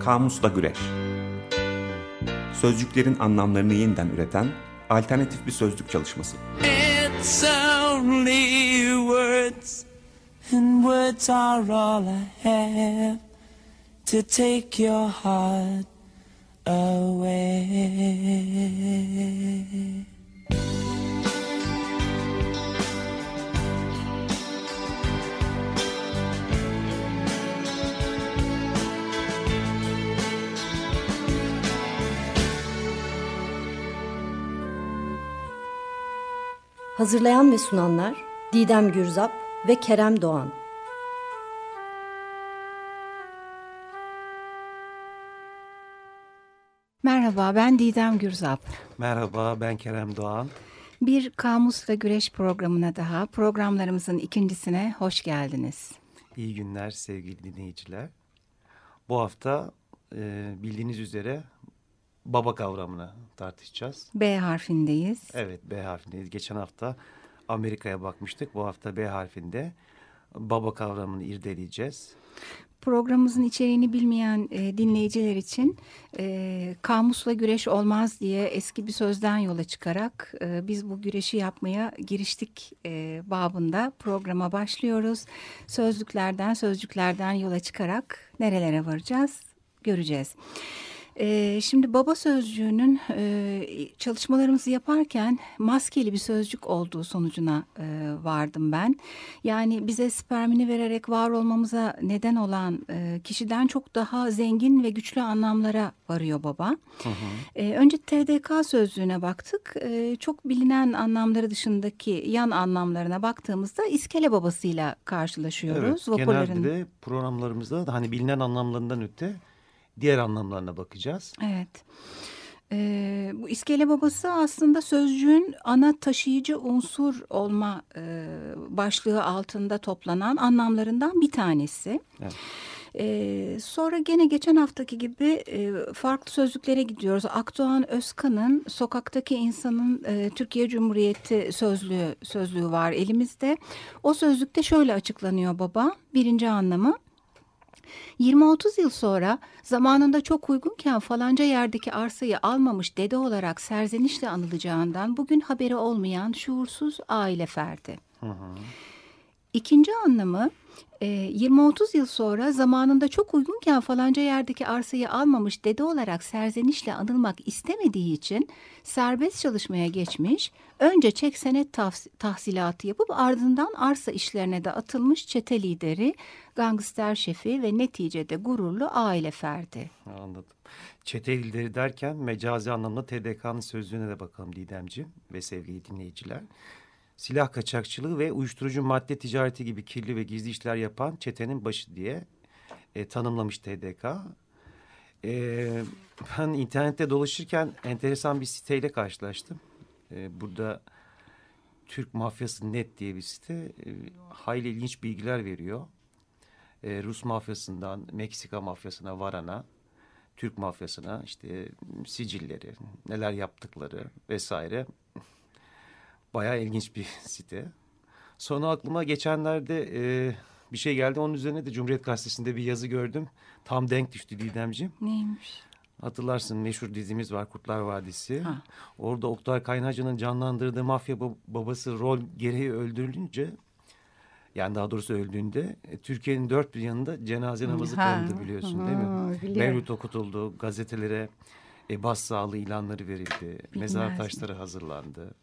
Kamusla Güreş Sözcüklerin anlamlarını yeniden üreten alternatif bir sözlük çalışması. It's only words And words are all I have To take your heart away Hazırlayan ve sunanlar Didem Gürzap ve Kerem Doğan. Merhaba ben Didem Gürzap. Merhaba ben Kerem Doğan. Bir Kamusla Güreş programına daha programlarımızın ikincisine hoş geldiniz. İyi günler sevgili dinleyiciler. Bu hafta e, bildiğiniz üzere baba kavramını tartışacağız. B harfindeyiz. Evet B harfindeyiz. Geçen hafta Amerika'ya bakmıştık. Bu hafta B harfinde baba kavramını irdeleyeceğiz. Programımızın içeriğini bilmeyen e, dinleyiciler için e, kamusla güreş olmaz diye eski bir sözden yola çıkarak e, biz bu güreşi yapmaya giriştik e, babında programa başlıyoruz. Sözlüklerden, sözcüklerden yola çıkarak nerelere varacağız göreceğiz. Ee, şimdi baba sözcüğünün e, çalışmalarımızı yaparken maskeli bir sözcük olduğu sonucuna e, vardım ben. Yani bize spermini vererek var olmamıza neden olan e, kişiden çok daha zengin ve güçlü anlamlara varıyor baba. Hı hı. önce TDK sözcüğüne baktık. çok bilinen anlamları dışındaki yan anlamlarına baktığımızda iskele babasıyla karşılaşıyoruz. Evet, genelde de programlarımızda da hani bilinen anlamlarından öte diğer anlamlarına bakacağız. Evet. Ee, bu iskele babası aslında sözcüğün ana taşıyıcı unsur olma e, başlığı altında toplanan anlamlarından bir tanesi. Evet. Ee, sonra gene geçen haftaki gibi e, farklı sözlüklere gidiyoruz. Akdoğan Özkan'ın Sokaktaki İnsanın e, Türkiye Cumhuriyeti sözlüğü, sözlüğü var elimizde. O sözlükte şöyle açıklanıyor baba. Birinci anlamı 20-30 yıl sonra zamanında çok uygunken falanca yerdeki arsayı almamış dede olarak serzenişle anılacağından bugün haberi olmayan şuursuz aile ferdi. Hı hı. İkinci anlamı 20-30 e, yıl sonra zamanında çok uygunken falanca yerdeki arsayı almamış dede olarak serzenişle anılmak istemediği için serbest çalışmaya geçmiş, önce çek senet tahsilatı yapıp ardından arsa işlerine de atılmış çete lideri, gangster şefi ve neticede gururlu aile ferdi. Anladım. Çete lideri derken mecazi anlamda TDK'nın sözlüğüne de bakalım Didemciğim ve sevgili dinleyiciler silah kaçakçılığı ve uyuşturucu madde ticareti gibi kirli ve gizli işler yapan çetenin başı diye e, tanımlamış TDK. E, ben internette dolaşırken enteresan bir siteyle karşılaştım. E, burada Türk Mafyası Net diye bir site e, hayli ilginç bilgiler veriyor. E, Rus mafyasından Meksika mafyasına varana, Türk mafyasına işte sicilleri, neler yaptıkları vesaire Bayağı ilginç bir site. Sonra aklıma geçenlerde e, bir şey geldi. Onun üzerine de Cumhuriyet Gazetesi'nde bir yazı gördüm. Tam denk düştü Didemciğim. Neymiş? Hatırlarsın meşhur dizimiz var Kurtlar Vadisi. Ha. Orada Oktay Kaynarca'nın canlandırdığı mafya babası rol gereği öldürülünce yani daha doğrusu öldüğünde e, Türkiye'nin dört bir yanında cenaze namazı kılındı biliyorsun ha, değil mi? Biliyorum. Mevlüt okutuldu, gazetelere e, bas sağlığı ilanları verildi, Bilmez mezar taşları hazırlandı.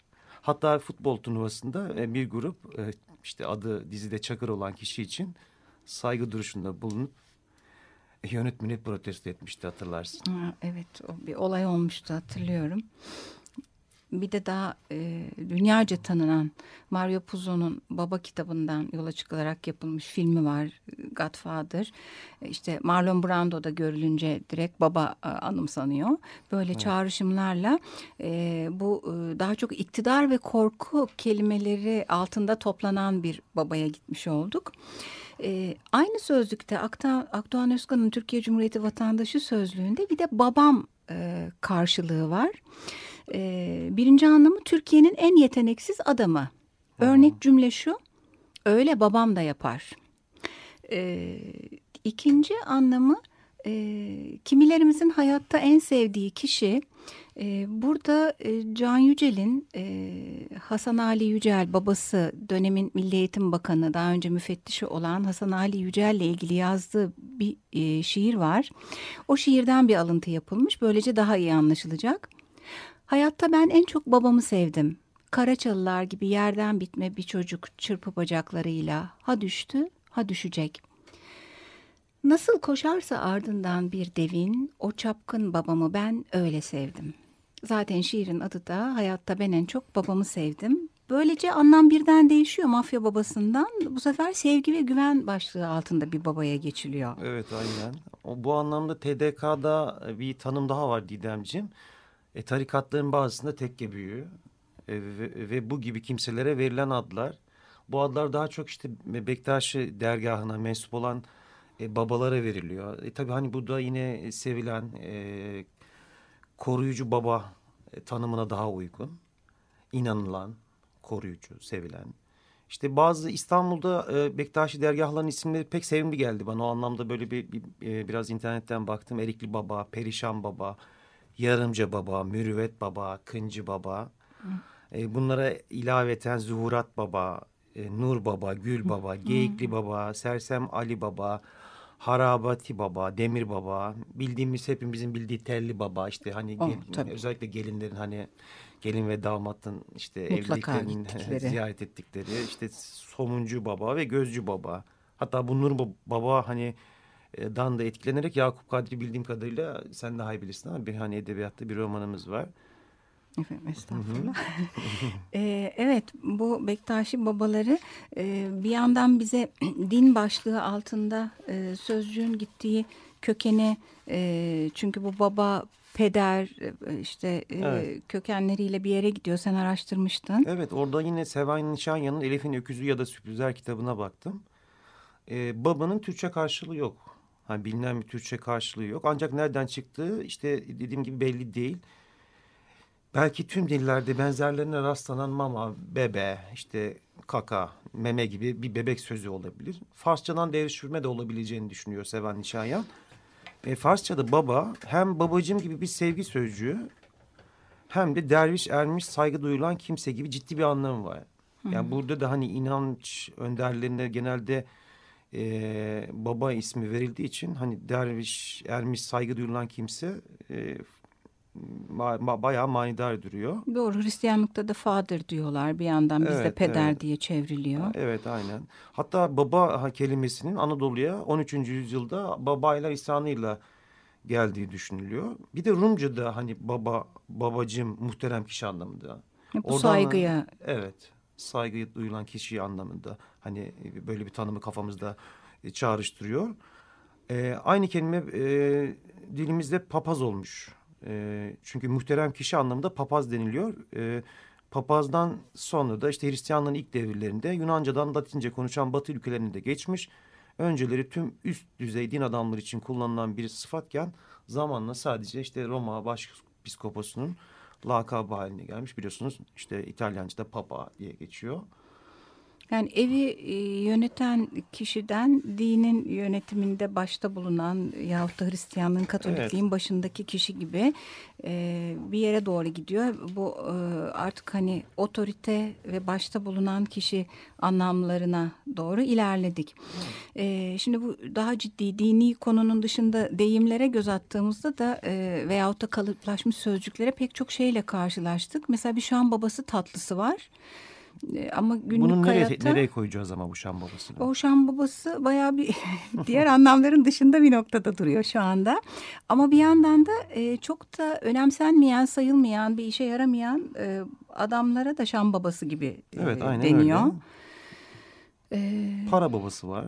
Hatta futbol turnuvasında e, bir grup e, işte adı dizide Çakır olan kişi için saygı duruşunda bulunup e, yönetmeni protesto etmişti hatırlarsın. evet bir olay olmuştu hatırlıyorum bir de daha e, dünyaca tanınan Mario Puzo'nun Baba kitabından yola çıkılarak yapılmış filmi var Godfather. E, işte Marlon Brando da görülünce direkt baba e, anımsanıyor. Böyle evet. çağrışımlarla e, bu e, daha çok iktidar ve korku kelimeleri altında toplanan bir babaya gitmiş olduk. E, aynı sözlükte Akta, Akdoğan Özkan'ın Türkiye Cumhuriyeti Vatandaşı sözlüğünde bir de babam e, karşılığı var. E, birinci anlamı Türkiye'nin en yeteneksiz adamı. Örnek cümle şu. Öyle babam da yapar. E, ikinci anlamı e, kimilerimizin hayatta en sevdiği kişi e, burada e, Can Yücel'in e, Hasan Ali Yücel babası dönemin Milli Eğitim Bakanı daha önce müfettişi olan Hasan Ali Yücel ile ilgili yazdığı bir e, şiir var. O şiirden bir alıntı yapılmış böylece daha iyi anlaşılacak. Hayatta ben en çok babamı sevdim. Karaçalılar gibi yerden bitme bir çocuk çırpı bacaklarıyla ha düştü ha düşecek. Nasıl koşarsa ardından bir devin, o çapkın babamı ben öyle sevdim. Zaten şiirin adı da hayatta ben en çok babamı sevdim. Böylece anlam birden değişiyor mafya babasından. Bu sefer sevgi ve güven başlığı altında bir babaya geçiliyor. Evet aynen. Bu anlamda TDK'da bir tanım daha var Didemciğim. E, tarikatların bazısında tekke büyüğü e, ve, ve bu gibi kimselere verilen adlar. Bu adlar daha çok işte Bektaşi dergahına mensup olan e, babalara veriliyor. E, tabii hani bu da yine sevilen e, koruyucu baba e, tanımına daha uygun. İnanılan, koruyucu, sevilen. İşte bazı İstanbul'da e, Bektaşi dergahların isimleri pek sevimli geldi bana. O anlamda böyle bir, bir e, biraz internetten baktım. Erikli Baba, Perişan Baba, Yarımca Baba, Mürüvvet Baba, Kıncı Baba. E, bunlara ilaveten Zuhurat Baba, e, Nur Baba, Gül Baba, Geyikli Baba, Sersem Ali Baba, Harabati Baba, Demir Baba, bildiğimiz hepimizin bildiği Telli Baba işte hani Oh, gel- tabii. özellikle gelinlerin hani gelin ve damatın işte evliliklerinin ziyaret ettikleri işte Somuncu Baba ve Gözcü Baba. Hatta bu Nur Ba- Baba hani dan da etkilenerek Yakup Kadri bildiğim kadarıyla sen daha iyi bilirsin ama bir hani edebiyatta bir romanımız var. Efendim, estağfurullah. Ee, evet bu Bektaşi babaları e, bir yandan bize din başlığı altında e, sözcüğün gittiği kökeni e, çünkü bu baba peder e, işte e, Evet. kökenleriyle bir yere gidiyor sen araştırmıştın. Evet orada yine Sevan Nişanyan'ın Elif'in Öküzü ya da Sürprizler kitabına baktım. Ee, babanın Türkçe karşılığı yok. Hani bilinen bir Türkçe karşılığı yok. Ancak nereden çıktığı işte dediğim gibi belli değil. Belki tüm dillerde benzerlerine rastlanan mama, bebe, işte kaka, meme gibi bir bebek sözü olabilir. Farsçadan devşirme de olabileceğini düşünüyor Sevan Nişanyan. E, Farsçada baba hem babacım gibi bir sevgi sözcüğü hem de derviş ermiş saygı duyulan kimse gibi ciddi bir anlamı var. Yani burada da hani inanç önderlerine genelde e, baba ismi verildiği için hani derviş ermiş saygı duyulan kimse e, ma, bayağı manidar duruyor. Doğru Hristiyanlıkta da father diyorlar bir yandan bizde Evet, peder evet. diye çevriliyor. Evet aynen. Hatta baba kelimesinin Anadolu'ya 13. yüzyılda babayla lisanıyla geldiği düşünülüyor. Bir de Rumca'da hani baba, babacım, muhterem kişi anlamında. Bu Oradan- saygıya Evet. Saygı duyulan kişi anlamında. Hani e, böyle bir tanımı kafamızda e, çağrıştırıyor. E, aynı kelime e, dilimizde papaz olmuş. E, çünkü muhterem kişi anlamında papaz deniliyor. E, papazdan sonra da işte Hristiyanlığın ilk devirlerinde Yunanca'dan Latince konuşan Batı ülkelerine de geçmiş. Önceleri tüm üst düzey din adamları için kullanılan bir sıfatken zamanla sadece işte Roma Başpiskoposu'nun lakabı haline gelmiş. Biliyorsunuz işte İtalyanca'da Papa diye geçiyor. Yani evi e, yöneten kişiden dinin yönetiminde başta bulunan yahut da Hristiyanlığın, Katolikliğin başındaki kişi gibi e, bir yere doğru gidiyor. Bu e, artık hani otorite ve başta bulunan kişi anlamlarına doğru ilerledik. E, şimdi bu daha ciddi dini konunun dışında deyimlere göz attığımızda da e, veyahut da kalıplaşmış sözcüklere pek çok şeyle karşılaştık. Mesela bir Şam babası tatlısı var. E, Ama günlük Bunu nereye, hayatta... nereye koyacağız ama bu Şam babasını? O Şam babası bayağı bir diğer anlamların dışında bir noktada duruyor şu anda. Ama bir yandan da e, çok da önemsenmeyen, sayılmayan, bir işe yaramayan e, adamlara da Şam babası gibi e, Evet aynen deniyor. öyle. E, Para babası var.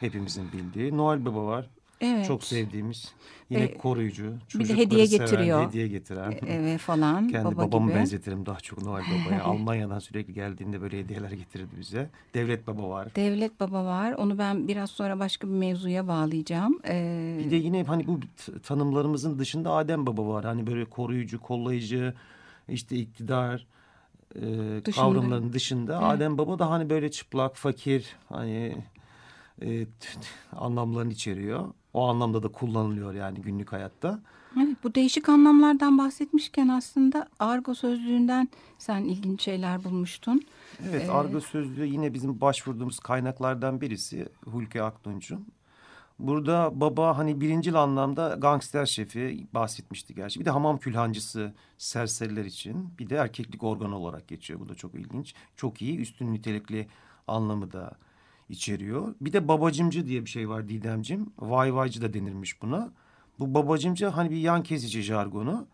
Hepimizin bildiği. Noel Baba var. Evet. Çok sevdiğimiz. Yine E, koruyucu. de çocukları hediye seven, getiriyor. Hediye getiren. Eve falan Kendi baba babamı gibi. benzetirim daha çok Noel Baba'ya. Almanya'dan sürekli geldiğinde böyle hediyeler getirirdi bize. Devlet Baba var. Devlet baba var. Onu ben biraz sonra başka bir mevzuya bağlayacağım. E, Bir de yine hani bu tanımlarımızın dışında Adem Baba var. Hani böyle koruyucu, kollayıcı, işte iktidar e, dışında. kavramlarının dışında evet. Adem Baba da hani böyle çıplak, fakir hani e, anlamlarını içeriyor. O anlamda da kullanılıyor yani günlük hayatta. Evet, bu değişik anlamlardan bahsetmişken aslında argo sözlüğünden sen ilginç şeyler bulmuştun. Evet, ee, argo sözlüğü yine bizim başvurduğumuz kaynaklardan birisi Hulki Aktunç'un. Burada baba hani birincil anlamda gangster şefi bahsetmişti gerçi. Bir de hamam külhancısı serseriler için. Bir de erkeklik organı olarak geçiyor. Bu da çok ilginç. Çok iyi üstün nitelikli anlamı da içeriyor. Bir de babacımcı diye bir şey var Didemcim. Vay vaycı da denirmiş buna. Bu babacımcı hani bir yan kesici jargonu.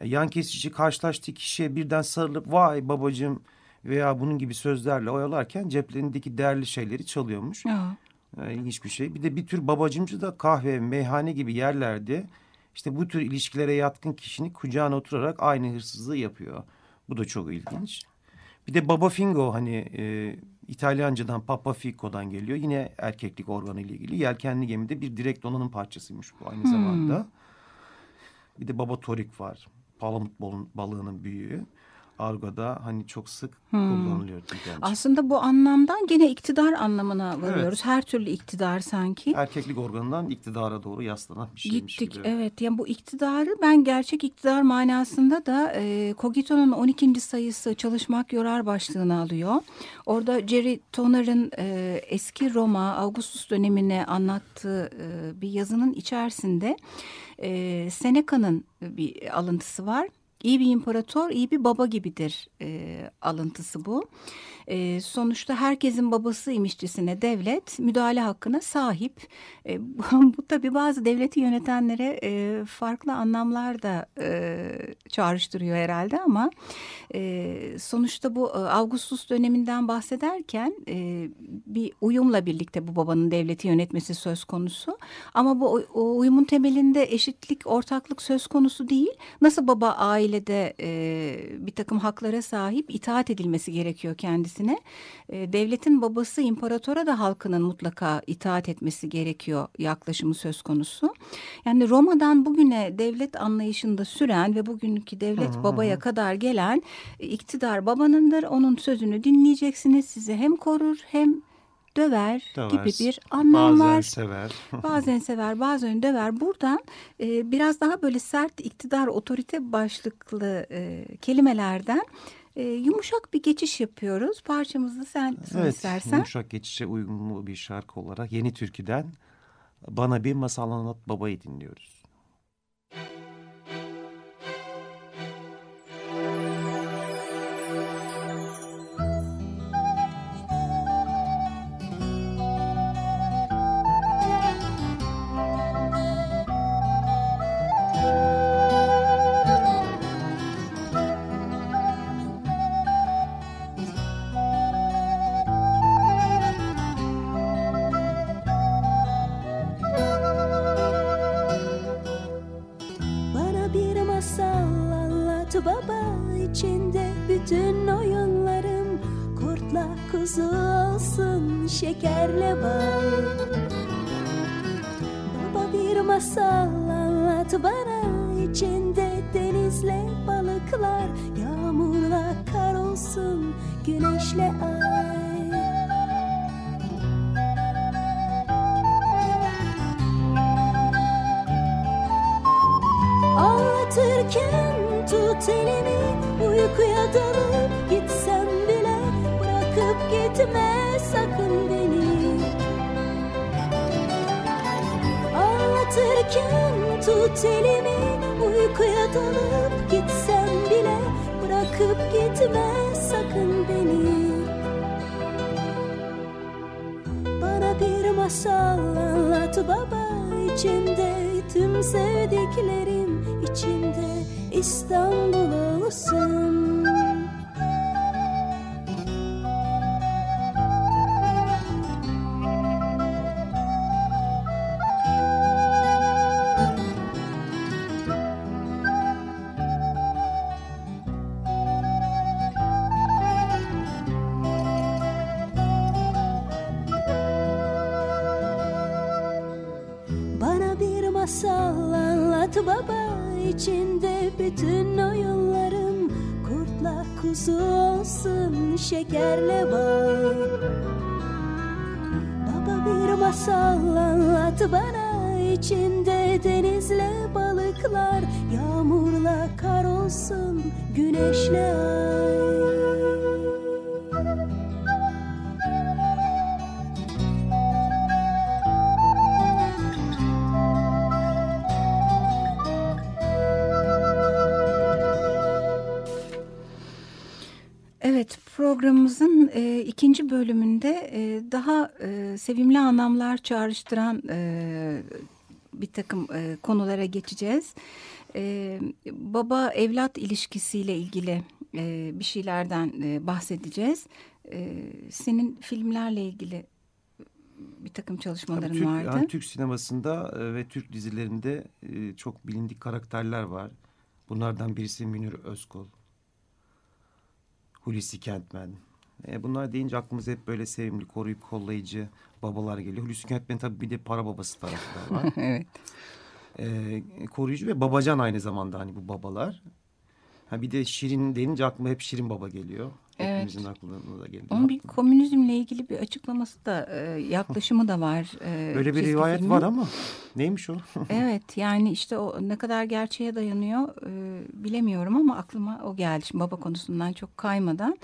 E, yan kesici karşılaştığı kişiye birden sarılıp vay babacım veya bunun gibi sözlerle oyalarken ceplerindeki değerli şeyleri çalıyormuş. Ya. E, ilginç bir şey. Bir de bir tür babacımcı da kahve, meyhane gibi yerlerde işte bu tür ilişkilere yatkın kişinin kucağına oturarak aynı hırsızlığı yapıyor. Bu da çok ilginç. Bir de Baba Fingo hani e, İtalyancadan Papa Fico'dan geliyor. Yine erkeklik organı ile ilgili. Yelkenli gemide bir direkt donanım parçasıymış bu aynı hmm. zamanda. Bir de Baba Torik var. Palamut balığının büyüğü argoda hani çok sık hmm. kullanılıyor. Bence. Aslında bu anlamdan gene iktidar anlamına varıyoruz. Evet. Her türlü iktidar sanki. Erkeklik organından iktidara doğru yaslanan bir şeymiş Gittik gibi. evet. Yani bu iktidarı ben gerçek iktidar manasında da e, Cogito'nun 12. sayısı çalışmak yorar başlığını alıyor. Orada Jerry Toner'ın e, eski Roma Augustus dönemini anlattığı e, bir yazının içerisinde e, Seneca'nın bir alıntısı var. İyi bir imparator, iyi bir baba gibidir e, alıntısı bu. E, sonuçta herkesin babasıymışçesine devlet müdahale hakkına sahip. E, bu, tabii bazı devleti yönetenlere e, farklı anlamlar da e, çağrıştırıyor herhalde ama e, sonuçta bu e, Augustus döneminden bahsederken e, bir uyumla birlikte bu babanın devleti yönetmesi söz konusu. Ama bu o uyumun temelinde eşitlik, ortaklık söz konusu değil. Nasıl baba ailede e, bir takım haklara sahip itaat edilmesi gerekiyor kendisine. E, devletin babası imparatora da halkının mutlaka itaat etmesi gerekiyor yaklaşımı söz konusu. Yani Roma'dan bugüne devlet anlayışında süren ve bugünkü devlet babaya kadar gelen iktidar babanındır. Onun sözünü dinleyeceksiniz. Sizi hem korur hem döver Döver. gibi bir anlam bazen var. sever. bazen sever, bazen döver. Buradan e, biraz daha böyle sert iktidar, otorite başlıklı e, kelimelerden e, yumuşak bir geçiş yapıyoruz. Parçamızı sen evet, istersen. Yumuşak geçişe uygun bir şarkı olarak Yeni Türkü'den Bana Bir Masal Anlat Baba'yı dinliyoruz. Masal anlat bana? İçinde denizle balıklar Yağmurla kar olsun güneşle ay. Anlatırken tut elimi uykuya dalıp gitsem bile bırakıp gitme sakın Ağlatırken tut elimi Uykuya dalıp gitsem bile Bırakıp gitme sakın beni. Bana bir masal anlat baba içinde Tüm sevdiklerim içinde İstanbul olsun şekerle bal Baba bir masal anlat bana Evet programımızın e, ikinci bölümünde e, daha e, sevimli anlamlar çağrıştıran e, bir takım e, konulara geçeceğiz. E, baba evlat ilişkisiyle ilgili e, bir şeylerden e, bahsedeceğiz. E, senin filmlerle ilgili bir takım çalışmaların Tabii Türk, vardı. yani Türk sinemasında e, ve Türk dizilerinde e, çok bilindik karakterler var. Bunlardan birisi Münir Özkul. Hulusi Kentmen. E, bunlar deyince aklımıza hep böyle sevimli, koruyup kollayıcı babalar geliyor. Hulusi Kentmen tabii bir de para babası tarafı var. evet. e, koruyucu ve babacan aynı zamanda hani bu babalar. Ha bir de Şirin denince aklıma hep Şirin Baba geliyor. Evet. Hepimizin aklına da geliyor. Onun bir komünizmle ilgili bir açıklaması da e, yaklaşımı da var. e, Böyle bir rivayet filmin. var ama neymiş o? Evet yani işte o ne kadar gerçeğe dayanıyor e, bilemiyorum ama aklıma o geldi. Şimdi baba konusundan çok kaymadan.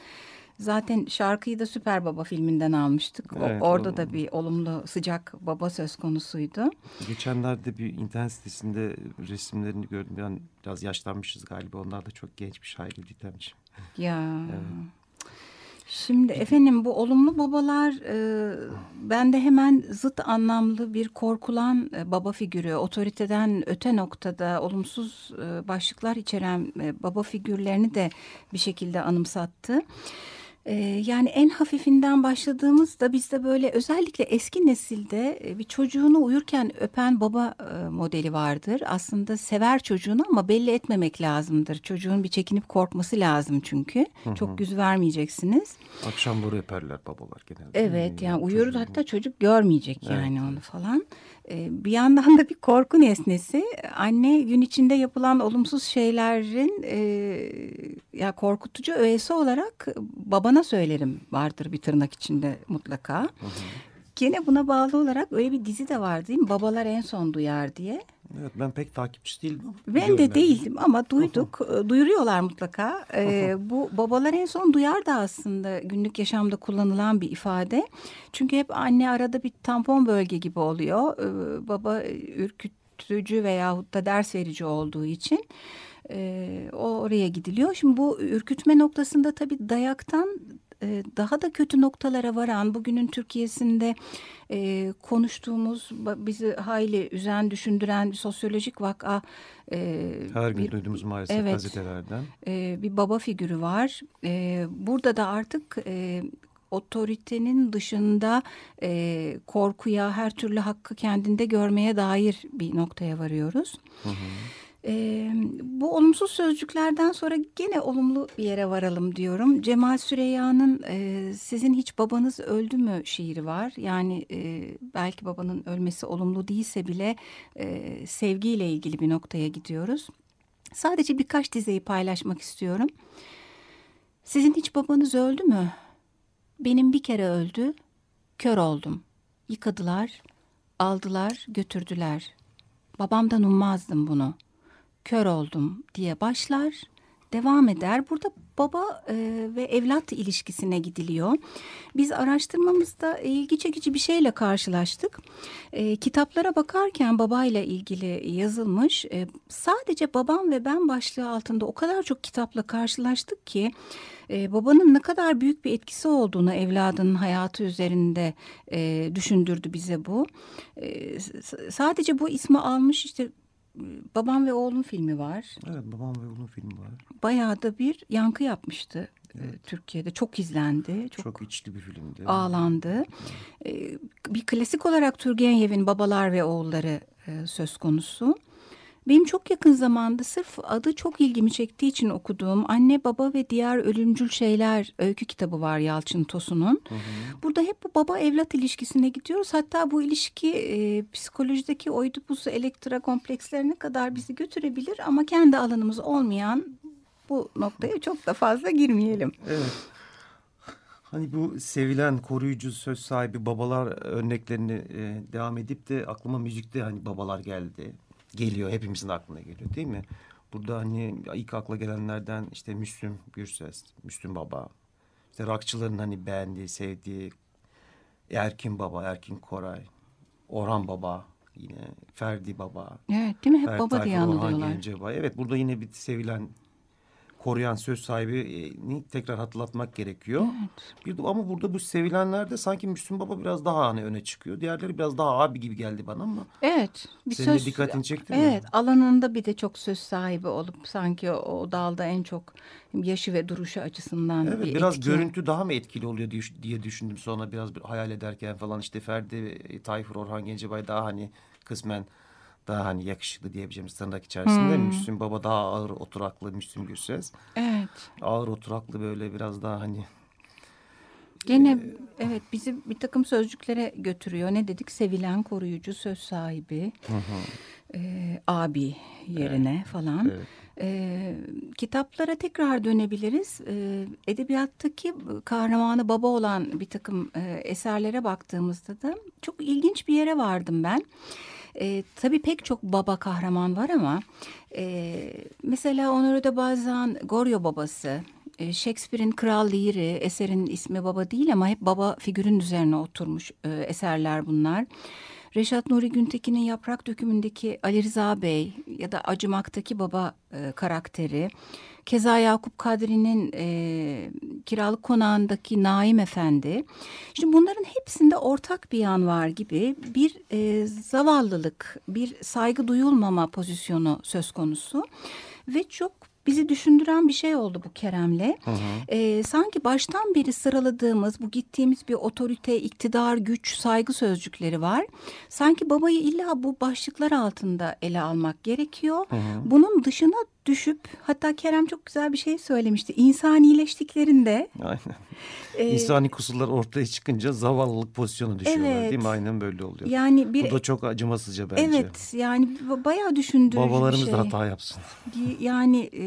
Zaten şarkıyı da Süper Baba filminden almıştık. Evet, orada o- da bir olumlu sıcak baba söz konusuydu. Geçenlerde bir internet sitesinde resimlerini gördüm. Ben biraz yaşlanmışız galiba. Onlar da çok genç bir şair Didemciğim. Ya. Şimdi efendim bu olumlu babalar e, bende hemen zıt anlamlı bir korkulan e, baba figürü, otoriteden öte noktada olumsuz e, başlıklar içeren e, baba figürlerini de bir şekilde anımsattı. Yani en hafifinden başladığımızda bizde böyle özellikle eski nesilde e, bir çocuğunu uyurken öpen baba e, modeli vardır. Aslında sever çocuğunu ama belli etmemek lazımdır. Çocuğun bir çekinip korkması lazım çünkü. Çok yüz vermeyeceksiniz. Akşamları öperler babalar genelde. Evet yani çocuğu. hatta çocuk görmeyecek Evet, yani onu falan. Ee, bir yandan da bir korku nesnesi. Anne gün içinde yapılan olumsuz şeylerin e, ya korkutucu öğesi olarak babana söylerim vardır bir tırnak içinde mutlaka. Gene buna bağlı olarak öyle bir dizi de var değil mi? Babalar en son duyar diye. Evet ben pek takipçi değilim ama. Ben de değildim ama duyduk, e, duyuruyorlar mutlaka. Ee, bu babalar en son duyar da aslında günlük yaşamda kullanılan bir ifade. Çünkü hep anne arada bir tampon bölge gibi oluyor. Ee, baba ürkütücü veyahut da ders verici olduğu için e, oraya gidiliyor. Şimdi bu ürkütme noktasında tabii dayaktan e, daha da kötü noktalara varan bugünün Türkiye'sinde e, konuştuğumuz bizi hayli üzen düşündüren bir sosyolojik vaka e, Her gün bir- duyduğumuz maalesef Evet. gazetelerden. e, bir baba figürü var. E, burada da artık e, otoritenin dışında e, korkuya, her türlü hakkı kendinde görmeye dair bir noktaya varıyoruz. E, bu olumsuz sözcüklerden sonra gene olumlu bir yere varalım diyorum. Cemal Süreyya'nın e, Sizin Hiç Babanız Öldü mü şiiri var. Yani e, belki babanın ölmesi olumlu değilse bile e, sevgiyle ilgili bir noktaya gidiyoruz. Sadece birkaç dizeyi paylaşmak istiyorum. Sizin hiç babanız öldü mü? Benim bir kere öldü, kör oldum. Yıkadılar, aldılar, götürdüler. Babamdan ummazdım bunu. Kör oldum diye başlar, devam eder. Burada baba e, ve evlat ilişkisine gidiliyor. Biz araştırmamızda ilgi çekici bir şeyle karşılaştık. E, kitaplara bakarken babayla ilgili yazılmış e, sadece babam ve ben başlığı altında o kadar çok kitapla karşılaştık ki e, babanın ne kadar büyük bir etkisi olduğunu evladının hayatı üzerinde e, düşündürdü bize bu. E, sadece bu ismi almış işte Babam ve Oğlum filmi var. Evet babam ve oğlum filmi var. Bayağı da bir yankı yapmıştı e, Türkiye'de. Çok izlendi, çok, Çok, içli bir filmdi. ağlandı. E, bir klasik olarak Turgenev'in Babalar ve Oğulları e, söz konusu. Benim çok yakın zamanda sırf adı çok ilgimi çektiği için okuduğum Anne Baba ve Diğer Ölümcül Şeyler öykü kitabı var Yalçın Tosun'un. Burada hep bu baba evlat ilişkisine gidiyoruz. Hatta bu ilişki e, psikolojideki oydu busu elektra komplekslerine kadar bizi götürebilir ama kendi alanımız olmayan bu noktaya çok da fazla girmeyelim. Evet. Hani bu sevilen koruyucu söz sahibi babalar örneklerini e, devam edip de aklıma müzikte hani babalar geldi. Geliyor hepimizin aklına geliyor değil mi? Burada hani ilk akla gelenlerden işte Müslüm Gürses, Müslüm Baba. İşte rockçıların hani beğendiği, sevdiği Erkin Baba, Erkin Koray, Orhan Baba yine Ferdi Baba. Evet değil mi? Hep Ferdi baba diye Tayfur, Orhan anılıyorlar. Gencebay. Evet burada yine bir sevilen koruyan söz sahibini tekrar hatırlatmak gerekiyor. Bir de, ama burada bu sevilenlerde sanki Müslüm Baba biraz daha hani öne çıkıyor. Diğerleri biraz daha abi gibi geldi bana ama. Evet. Bir Senin de söz, dikkatini çekti mi? Evet alanında bir de çok söz sahibi olup sanki o, o dalda en çok yaşı ve duruşu açısından Evet bir biraz etki. görüntü daha mı etkili oluyor diye, düşündüm sonra biraz bir hayal ederken falan işte Ferdi Tayfur Orhan Gencebay daha hani kısmen daha hani yakışıklı diyebileceğimiz tırnak içerisinde. Hmm. Müslüm Baba daha ağır oturaklı Müslüm Gürses. Evet. Ağır oturaklı böyle biraz daha hani Gene Ee, evet bizi bir takım sözcüklere götürüyor. Ne dedik? Sevilen, koruyucu, söz sahibi, e, abi yerine falan. Evet. E, kitaplara tekrar dönebiliriz. E, edebiyattaki kahramanı baba olan bir takım e, eserlere baktığımızda da çok ilginç bir yere vardım ben. E, tabii pek çok baba kahraman var ama e, mesela Honoré de Balzac'ın Goryo babası, e, Shakespeare'in Kral Lear'i eserin ismi baba değil ama hep baba figürün üzerine oturmuş e, eserler bunlar. Reşat Nuri Güntekin'in Yaprak Dökümü'ndeki Ali Rıza Bey ya da Acımak'taki baba e, karakteri. Keza Yakup Kadri'nin e, Kiralık Konağı'ndaki Naim Efendi. Şimdi bunların hepsinde ortak bir yan var gibi bir e, zavallılık, bir saygı duyulmama pozisyonu söz konusu. Ve çok bizi düşündüren bir şey oldu bu Kerem'le. Ee, sanki baştan beri sıraladığımız bu gittiğimiz bir otorite, iktidar, güç, saygı sözcükleri var. Sanki babayı illa bu başlıklar altında ele almak gerekiyor. Bunun dışına düşüp hatta Kerem çok güzel bir şey söylemişti. İnsanileştiklerinde aynen. e, İnsani kusurlar ortaya çıkınca zavallılık pozisyonu düşüyorlar Evet. değil mi? Aynen böyle oluyor. yani bir Bu da çok acımasızca bence. evet yani ba- bayağı düşündürücü Babalarımız bir şey. da hata yapsın. Yani e,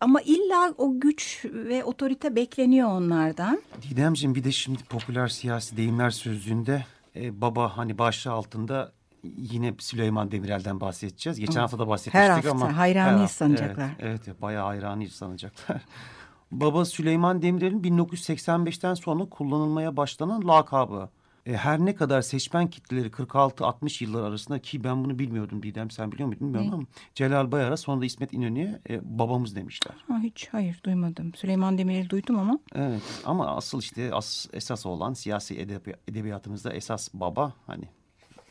ama illa o güç ve otorite bekleniyor onlardan. Didemciğim bir de şimdi popüler siyasi deyimler sözlüğünde e, baba hani başlığı altında yine Süleyman Demirel'den bahsedeceğiz. Geçen hafta da bahsetmiştik Her hafta ama. hayranıyız hafta, sanacaklar. Evet, evet bayağı hayranıyız sanacaklar. Baba Süleyman Demirel'in 1985'ten sonra kullanılmaya başlanan lakabı. E, her ne kadar seçmen kitleleri 46-60 yıllar arasında ki ben bunu bilmiyordum Didem sen biliyor muydun bilmiyorum Ne? ama Celal Bayar'a sonra da İsmet İnönü'ye e, babamız demişler. Ha, hiç hayır duymadım. Süleyman Demirel'i duydum ama. Evet ama asıl işte as, esas olan siyasi edebi, edebiyatımızda esas baba hani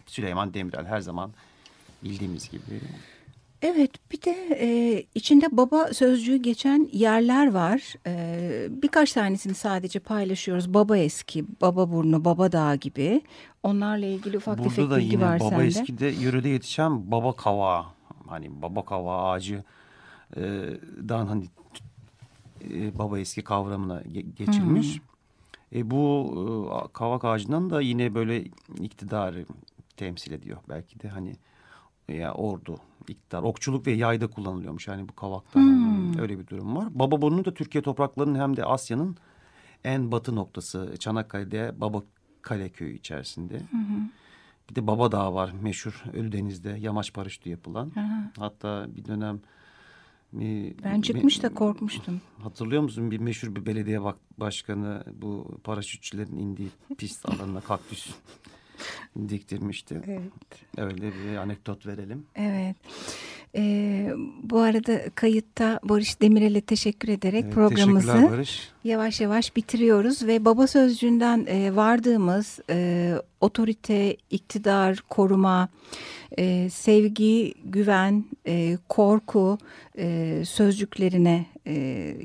Süleyman Demirel her zaman bildiğimiz gibi. Evet bir de e, içinde baba sözcüğü geçen yerler var. E, birkaç tanesini sadece paylaşıyoruz. Baba eski, baba burnu, baba dağı gibi. Onlarla ilgili ufak Burada tefek da bilgi yine var baba sende. eskide yörede yetişen baba kavağı hani baba kavağı ağacı e, dan hani e, baba eski kavramına ge- geçilmiş. E, bu e, kavak ağacından da yine böyle iktidarı temsil ediyor belki de hani ya ordu, iktidar, okçuluk ve yayda kullanılıyormuş. Yani bu kavaktan Hmm. öyle bir durum var. Baba burnu da Türkiye topraklarının hem de Asya'nın en batı noktası Çanakkale'de Baba Kale köyü içerisinde. Bir de Baba Dağı var meşhur Ölüdeniz'de yamaç paraşütü yapılan. Hatta bir dönem Ben çıkmış da korkmuştum. Hatırlıyor musun bir meşhur bir belediye başkanı bu paraşütçülerin indiği pist alanına kaktüs diktirmişti. Evet. Öyle bir anekdot verelim. Evet. Ee, bu arada kayıtta Barış Demirel'e teşekkür ederek Evet, programımızı Barış. yavaş yavaş bitiriyoruz ve baba sözcüğünden e, vardığımız e, otorite, iktidar, koruma, e, sevgi, güven, e, korku e, sözcüklerine e,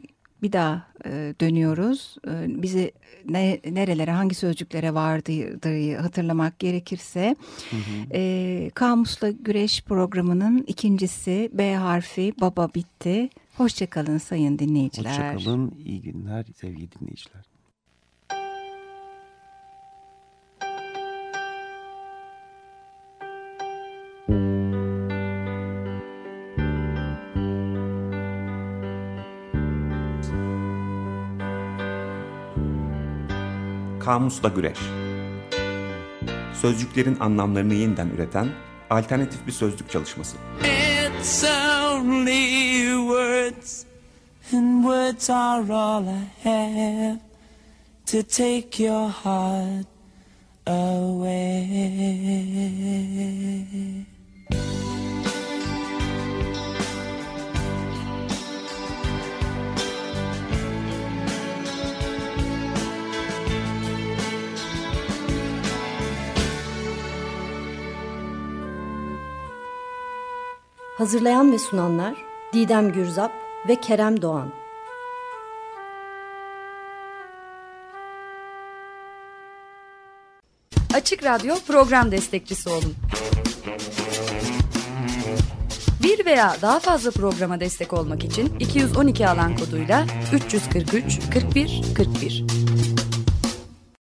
bir daha e, dönüyoruz. E, bizi ne, nerelere, hangi sözcüklere vardığı hatırlamak gerekirse e, Kamusla Güreş programının ikincisi B harfi baba bitti. Hoşçakalın sayın dinleyiciler. Hoşçakalın. iyi günler sevgili dinleyiciler. Kamusla Güreş Sözcüklerin anlamlarını yeniden üreten alternatif bir sözlük çalışması. It's only words, and words are all I have to take your heart away. Hazırlayan ve sunanlar Didem Gürzap ve Kerem Doğan. Açık Radyo program destekçisi olun. Bir veya daha fazla programa destek olmak için 212 alan koduyla 343 41 41.